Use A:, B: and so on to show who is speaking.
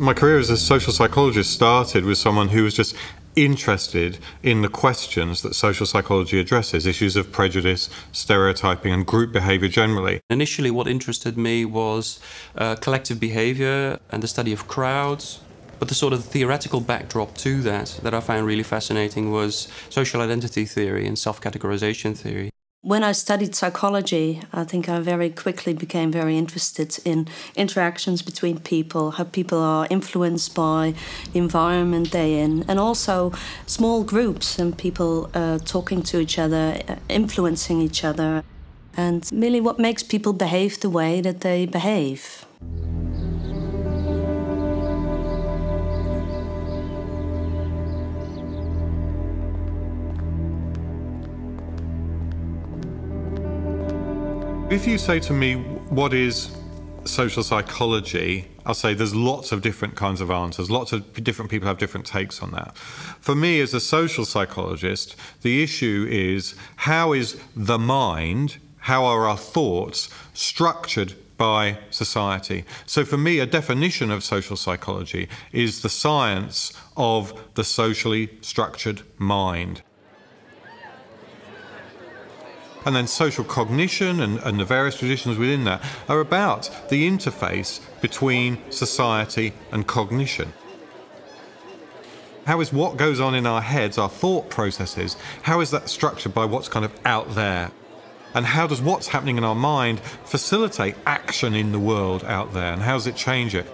A: My career as a social psychologist started with someone who was just interested in the questions that social psychology addresses issues of prejudice, stereotyping, and group behavior generally.
B: Initially, what interested me was uh, collective behavior and the study of crowds. But the sort of theoretical backdrop to that, that I found really fascinating, was social identity theory and self categorization theory.
C: When I studied psychology, I think I very quickly became very interested in interactions between people, how people are influenced by the environment they're in, and also small groups and people uh, talking to each other, uh, influencing each other, and really what makes people behave the way that they behave.
A: If you say to me, what is social psychology? I'll say there's lots of different kinds of answers. Lots of different people have different takes on that. For me, as a social psychologist, the issue is how is the mind, how are our thoughts structured by society. So, for me, a definition of social psychology is the science of the socially structured mind. And then social cognition and, and, the various traditions within that are about the interface between society and cognition. How is what goes on in our heads, our thought processes, how is that structured by what's kind of out there? And how does what's happening in our mind facilitate action in the world out there? And how does it change it?